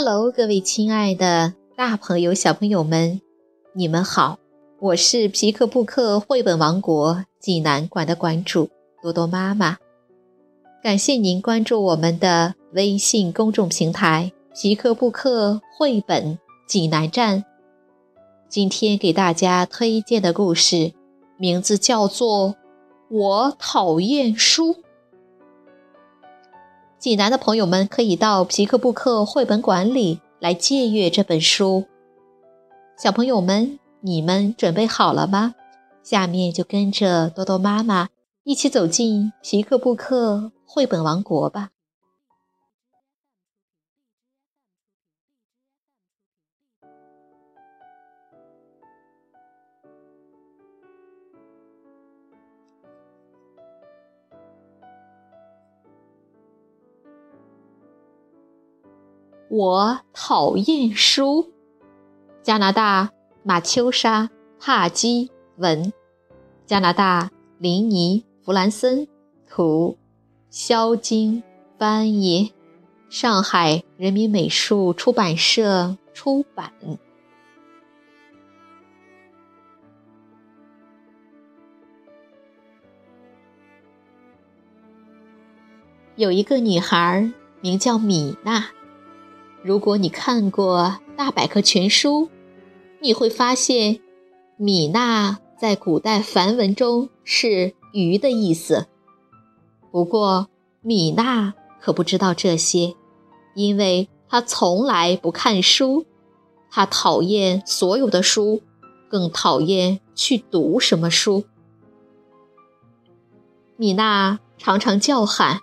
Hello，各位亲爱的大朋友、小朋友们，你们好！我是皮克布克绘本王国济南馆的馆主多多妈妈。感谢您关注我们的微信公众平台“皮克布克绘本济南站”。今天给大家推荐的故事名字叫做《我讨厌书》。济南的朋友们可以到皮克布克绘本馆里来借阅这本书。小朋友们，你们准备好了吗？下面就跟着多多妈妈一起走进皮克布克绘本王国吧。我讨厌书。加拿大马秋莎·帕基文，加拿大林尼·弗兰森图，肖金翻译，上海人民美术出版社出版。有一个女孩，名叫米娜。如果你看过《大百科全书》，你会发现，米娜在古代梵文中是“鱼”的意思。不过，米娜可不知道这些，因为她从来不看书，她讨厌所有的书，更讨厌去读什么书。米娜常常叫喊。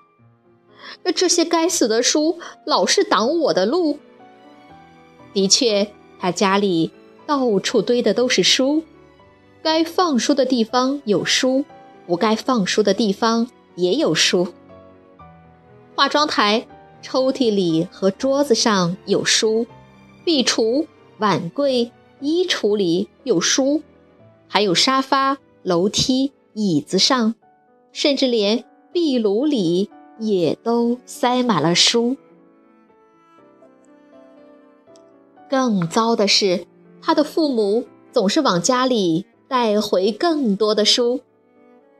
这些该死的书老是挡我的路。的确，他家里到处堆的都是书，该放书的地方有书，不该放书的地方也有书。化妆台、抽屉里和桌子上有书，壁橱、碗柜、衣橱里有书，还有沙发、楼梯、椅子上，甚至连壁炉里。也都塞满了书。更糟的是，他的父母总是往家里带回更多的书，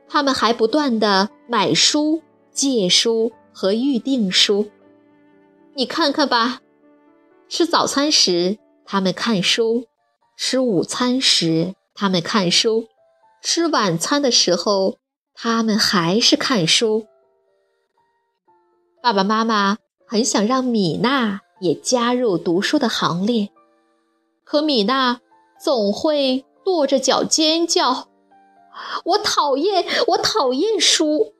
他们还不断的买书、借书和预订书。你看看吧，吃早餐时他们看书，吃午餐时他们看书，吃晚餐的时候他们还是看书。爸爸妈妈很想让米娜也加入读书的行列，可米娜总会跺着脚尖叫：“我讨厌，我讨厌书！”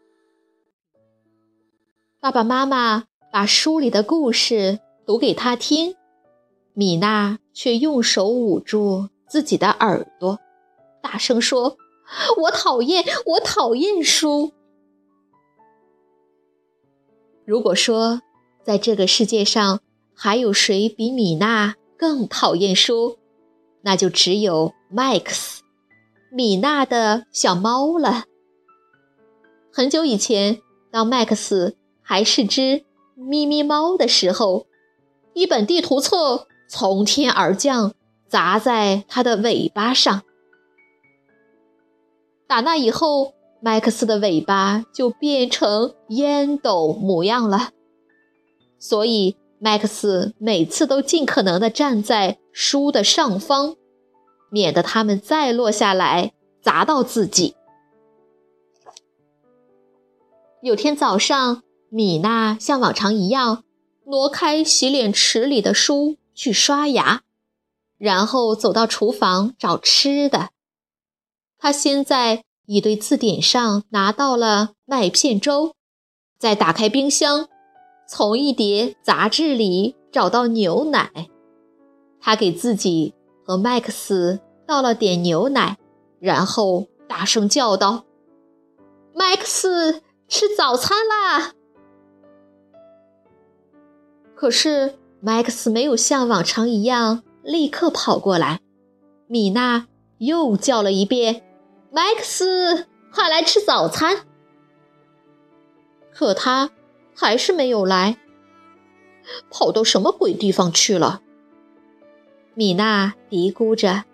爸爸妈妈把书里的故事读给她听，米娜却用手捂住自己的耳朵，大声说：“我讨厌，我讨厌书！”如果说，在这个世界上还有谁比米娜更讨厌书，那就只有麦克斯，米娜的小猫了。很久以前，当麦克斯还是只咪咪猫的时候，一本地图册从天而降，砸在它的尾巴上。打那以后。麦克斯的尾巴就变成烟斗模样了，所以麦克斯每次都尽可能的站在书的上方，免得它们再落下来砸到自己。有天早上，米娜像往常一样挪开洗脸池里的书去刷牙，然后走到厨房找吃的。她先在。已对字典上拿到了麦片粥，再打开冰箱，从一叠杂志里找到牛奶。他给自己和麦克斯倒了点牛奶，然后大声叫道：“麦克斯，吃早餐啦！”可是麦克斯没有像往常一样立刻跑过来。米娜又叫了一遍。麦克斯，快来吃早餐！可他还是没有来。跑到什么鬼地方去了？米娜嘀咕着。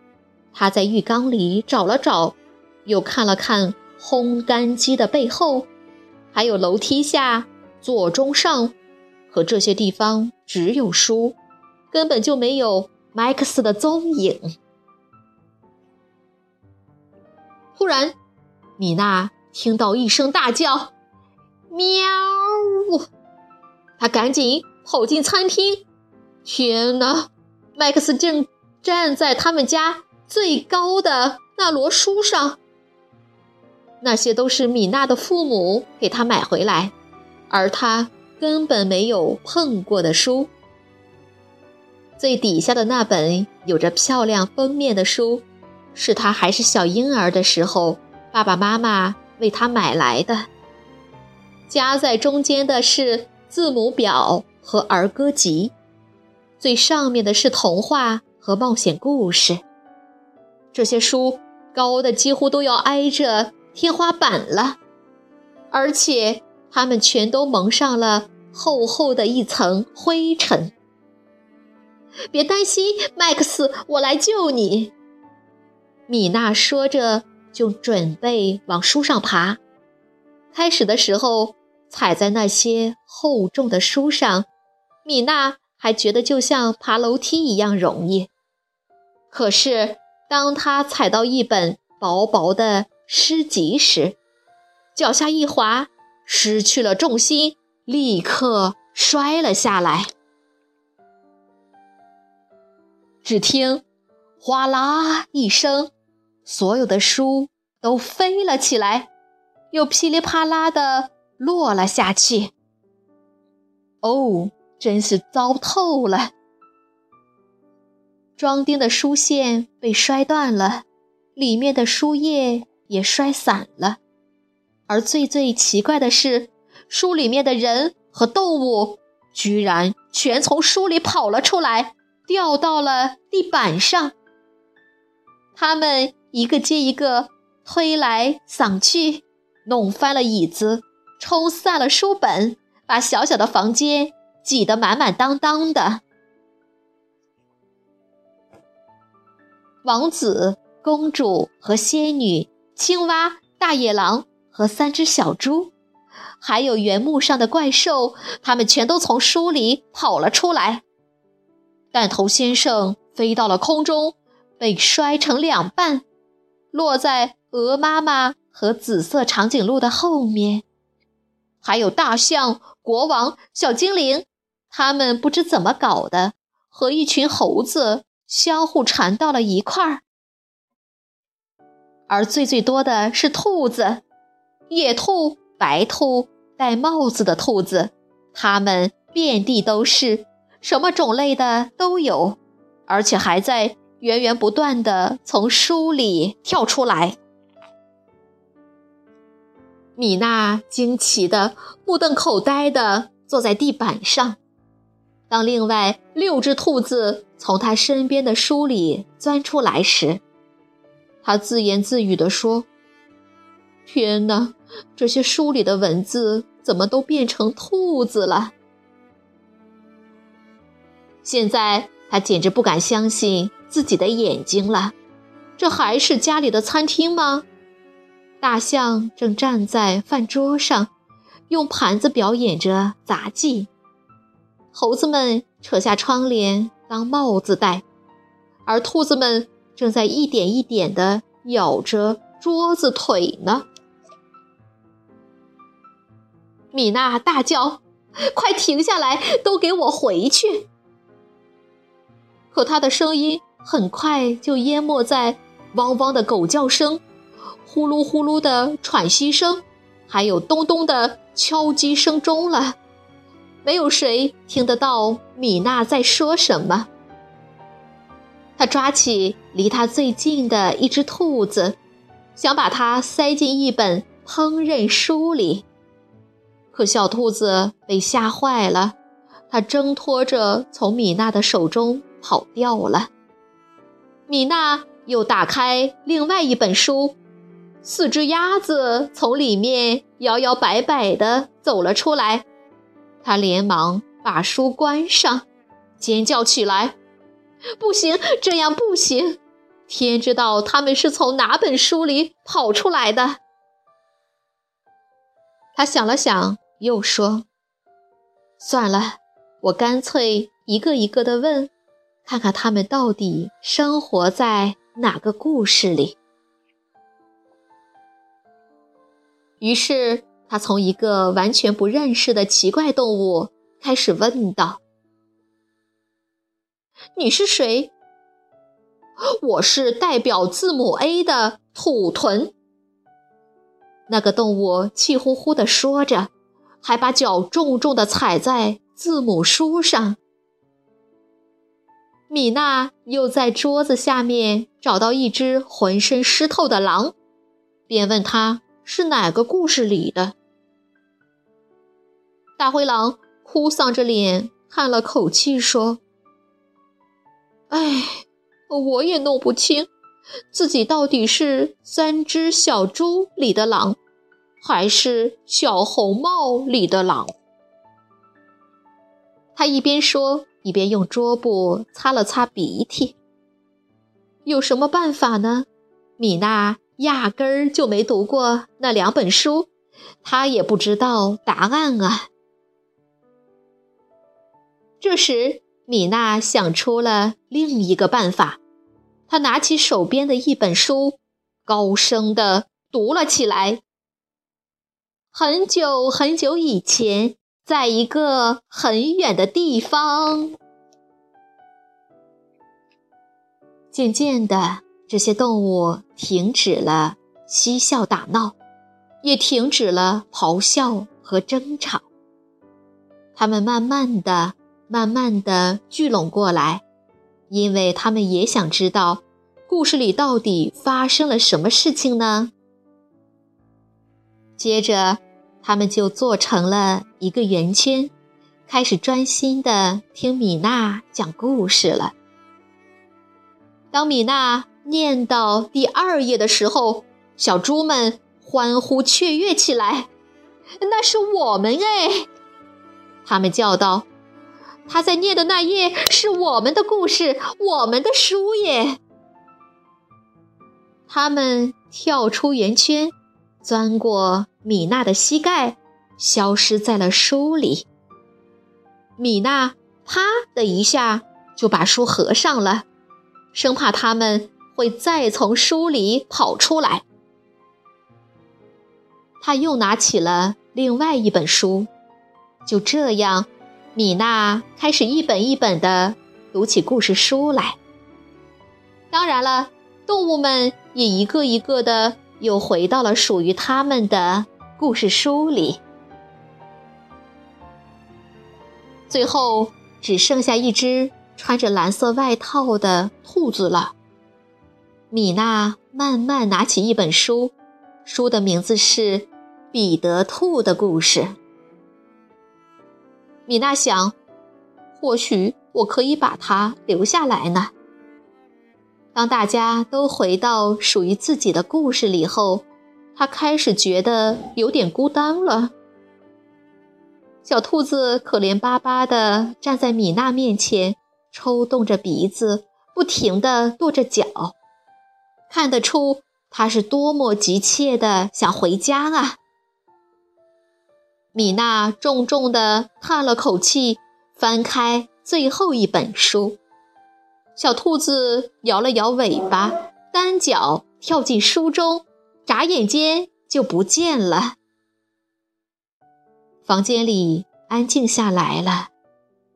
她在浴缸里找了找，又看了看烘干机的背后，还有楼梯下、左中上，可这些地方只有书，根本就没有麦克斯的踪影。突然，米娜听到一声大叫：“喵呜！”她赶紧跑进餐厅。天哪，麦克斯正站在他们家。最高的那摞书上，那些都是米娜的父母给她买回来，而她根本没有碰过的书。最底下的那本有着漂亮封面的书，是他还是小婴儿的时候爸爸妈妈为他买来的。夹在中间的是字母表和儿歌集，最上面的是童话和冒险故事。这些书高的几乎都要挨着天花板了，而且它们全都蒙上了厚厚的一层灰尘。别担心，麦克斯，我来救你。”米娜说着，就准备往书上爬。开始的时候，踩在那些厚重的书上，米娜还觉得就像爬楼梯一样容易。可是，当他踩到一本薄薄的诗集时，脚下一滑，失去了重心，立刻摔了下来。只听“哗啦”一声，所有的书都飞了起来，又噼里啪啦的落了下去。哦，真是糟透了！装订的书线被摔断了，里面的书页也摔散了，而最最奇怪的是，书里面的人和动物居然全从书里跑了出来，掉到了地板上。他们一个接一个推来搡去，弄翻了椅子，冲散了书本，把小小的房间挤得满满当当的。王子、公主和仙女、青蛙、大野狼和三只小猪，还有原木上的怪兽，他们全都从书里跑了出来。弹头先生飞到了空中，被摔成两半，落在鹅妈妈和紫色长颈鹿的后面。还有大象、国王、小精灵，他们不知怎么搞的，和一群猴子。相互缠到了一块儿，而最最多的是兔子，野兔、白兔、戴帽子的兔子，它们遍地都是，什么种类的都有，而且还在源源不断的从书里跳出来。米娜惊奇的目瞪口呆的坐在地板上。当另外六只兔子从他身边的书里钻出来时，他自言自语地说：“天哪，这些书里的文字怎么都变成兔子了？”现在他简直不敢相信自己的眼睛了。这还是家里的餐厅吗？大象正站在饭桌上，用盘子表演着杂技。猴子们扯下窗帘当帽子戴，而兔子们正在一点一点地咬着桌子腿呢。米娜大叫：“快停下来！都给我回去！”可她的声音很快就淹没在汪汪的狗叫声、呼噜呼噜的喘息声，还有咚咚的敲击声中了。没有谁听得到米娜在说什么。他抓起离他最近的一只兔子，想把它塞进一本烹饪书里，可小兔子被吓坏了，它挣脱着从米娜的手中跑掉了。米娜又打开另外一本书，四只鸭子从里面摇摇摆摆地走了出来。他连忙把书关上，尖叫起来：“不行，这样不行！天知道他们是从哪本书里跑出来的。”他想了想，又说：“算了，我干脆一个一个的问，看看他们到底生活在哪个故事里。”于是，他从一个完全不认识的奇怪动物开始问道：“你是谁？”“我是代表字母 A 的土豚。”那个动物气呼呼地说着，还把脚重重地踩在字母书上。米娜又在桌子下面找到一只浑身湿透的狼，便问他。是哪个故事里的？大灰狼哭丧着脸，叹了口气说：“哎，我也弄不清，自己到底是《三只小猪》里的狼，还是《小红帽》里的狼。”他一边说，一边用桌布擦了擦鼻涕。有什么办法呢？米娜。压根儿就没读过那两本书，她也不知道答案啊。这时，米娜想出了另一个办法，她拿起手边的一本书，高声的读了起来。很久很久以前，在一个很远的地方，渐渐的。这些动物停止了嬉笑打闹，也停止了咆哮和争吵。它们慢慢的、慢慢的聚拢过来，因为它们也想知道故事里到底发生了什么事情呢？接着，他们就做成了一个圆圈，开始专心的听米娜讲故事了。当米娜。念到第二页的时候，小猪们欢呼雀跃起来。那是我们哎！他们叫道：“他在念的那页是我们的故事，我们的书耶！”他们跳出圆圈，钻过米娜的膝盖，消失在了书里。米娜啪的一下就把书合上了，生怕他们。会再从书里跑出来。他又拿起了另外一本书，就这样，米娜开始一本一本的读起故事书来。当然了，动物们也一个一个的又回到了属于他们的故事书里。最后，只剩下一只穿着蓝色外套的兔子了。米娜慢慢拿起一本书，书的名字是《彼得兔的故事》。米娜想，或许我可以把它留下来呢。当大家都回到属于自己的故事里后，他开始觉得有点孤单了。小兔子可怜巴巴地站在米娜面前，抽动着鼻子，不停地跺着脚。看得出他是多么急切的想回家啊！米娜重重的叹了口气，翻开最后一本书。小兔子摇了摇尾巴，单脚跳进书中，眨眼间就不见了。房间里安静下来了，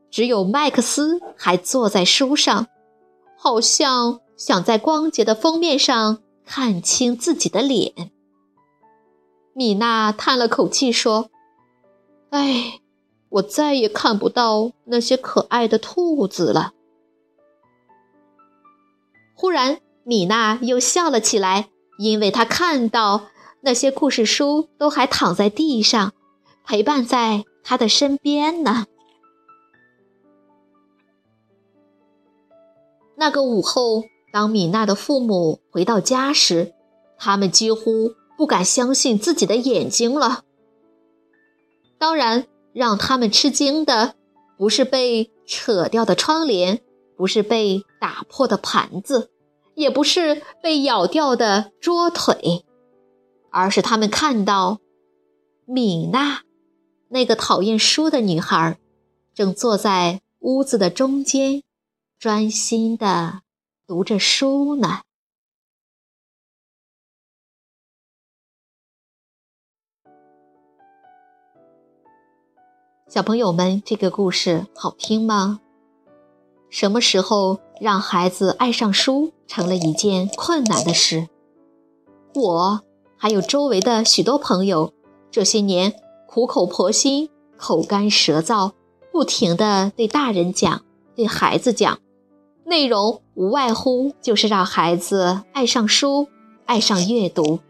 只有麦克斯还坐在书上，好像……想在光洁的封面上看清自己的脸，米娜叹了口气说：“哎，我再也看不到那些可爱的兔子了。”忽然，米娜又笑了起来，因为她看到那些故事书都还躺在地上，陪伴在她的身边呢。那个午后。当米娜的父母回到家时，他们几乎不敢相信自己的眼睛了。当然，让他们吃惊的不是被扯掉的窗帘，不是被打破的盘子，也不是被咬掉的桌腿，而是他们看到米娜，那个讨厌书的女孩，正坐在屋子的中间，专心的读着书呢。小朋友们，这个故事好听吗？什么时候让孩子爱上书成了一件困难的事？我还有周围的许多朋友，这些年苦口婆心、口干舌燥，不停地对大人讲、对孩子讲，内容无外乎就是让孩子爱上书、爱上阅读。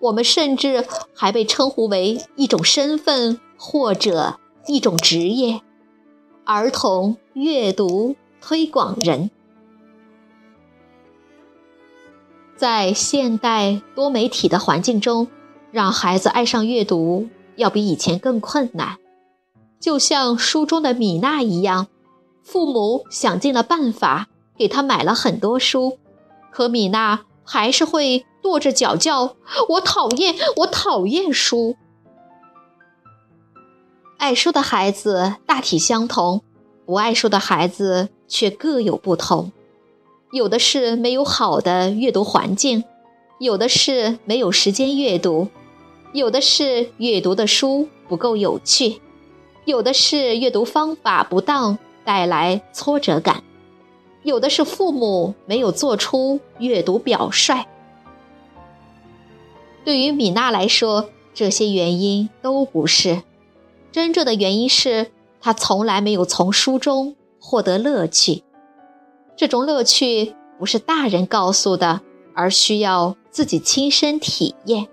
我们甚至还被称呼为一种身份，或者。一种职业，儿童阅读推广人，在现代多媒体的环境中，让孩子爱上阅读要比以前更困难。就像书中的米娜一样，父母想尽了办法给她买了很多书，可米娜还是会跺着脚叫：“我讨厌，我讨厌书。”爱书的孩子大体相同，不爱书的孩子却各有不同。有的是没有好的阅读环境，有的是没有时间阅读，有的是阅读的书不够有趣，有的是阅读方法不当带来挫折感，有的是父母没有做出阅读表率。对于米娜来说，这些原因都不是。真正的原因是他从来没有从书中获得乐趣，这种乐趣不是大人告诉的，而需要自己亲身体验。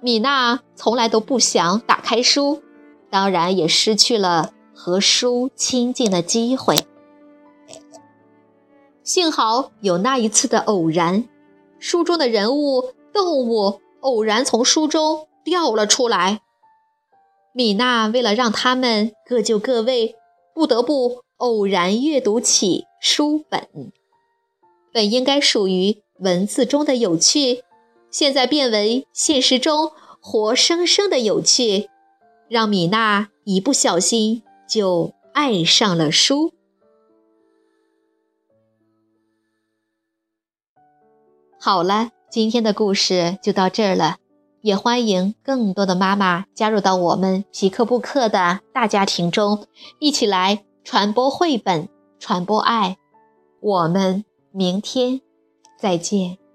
米娜从来都不想打开书，当然也失去了和书亲近的机会。幸好有那一次的偶然，书中的人物、动物偶然从书中掉了出来。米娜为了让他们各就各位，不得不偶然阅读起书本。本应该属于文字中的有趣，现在变为现实中活生生的有趣，让米娜一不小心就爱上了书。好了，今天的故事就到这儿了。也欢迎更多的妈妈加入到我们皮克布克的大家庭中，一起来传播绘本，传播爱。我们明天再见。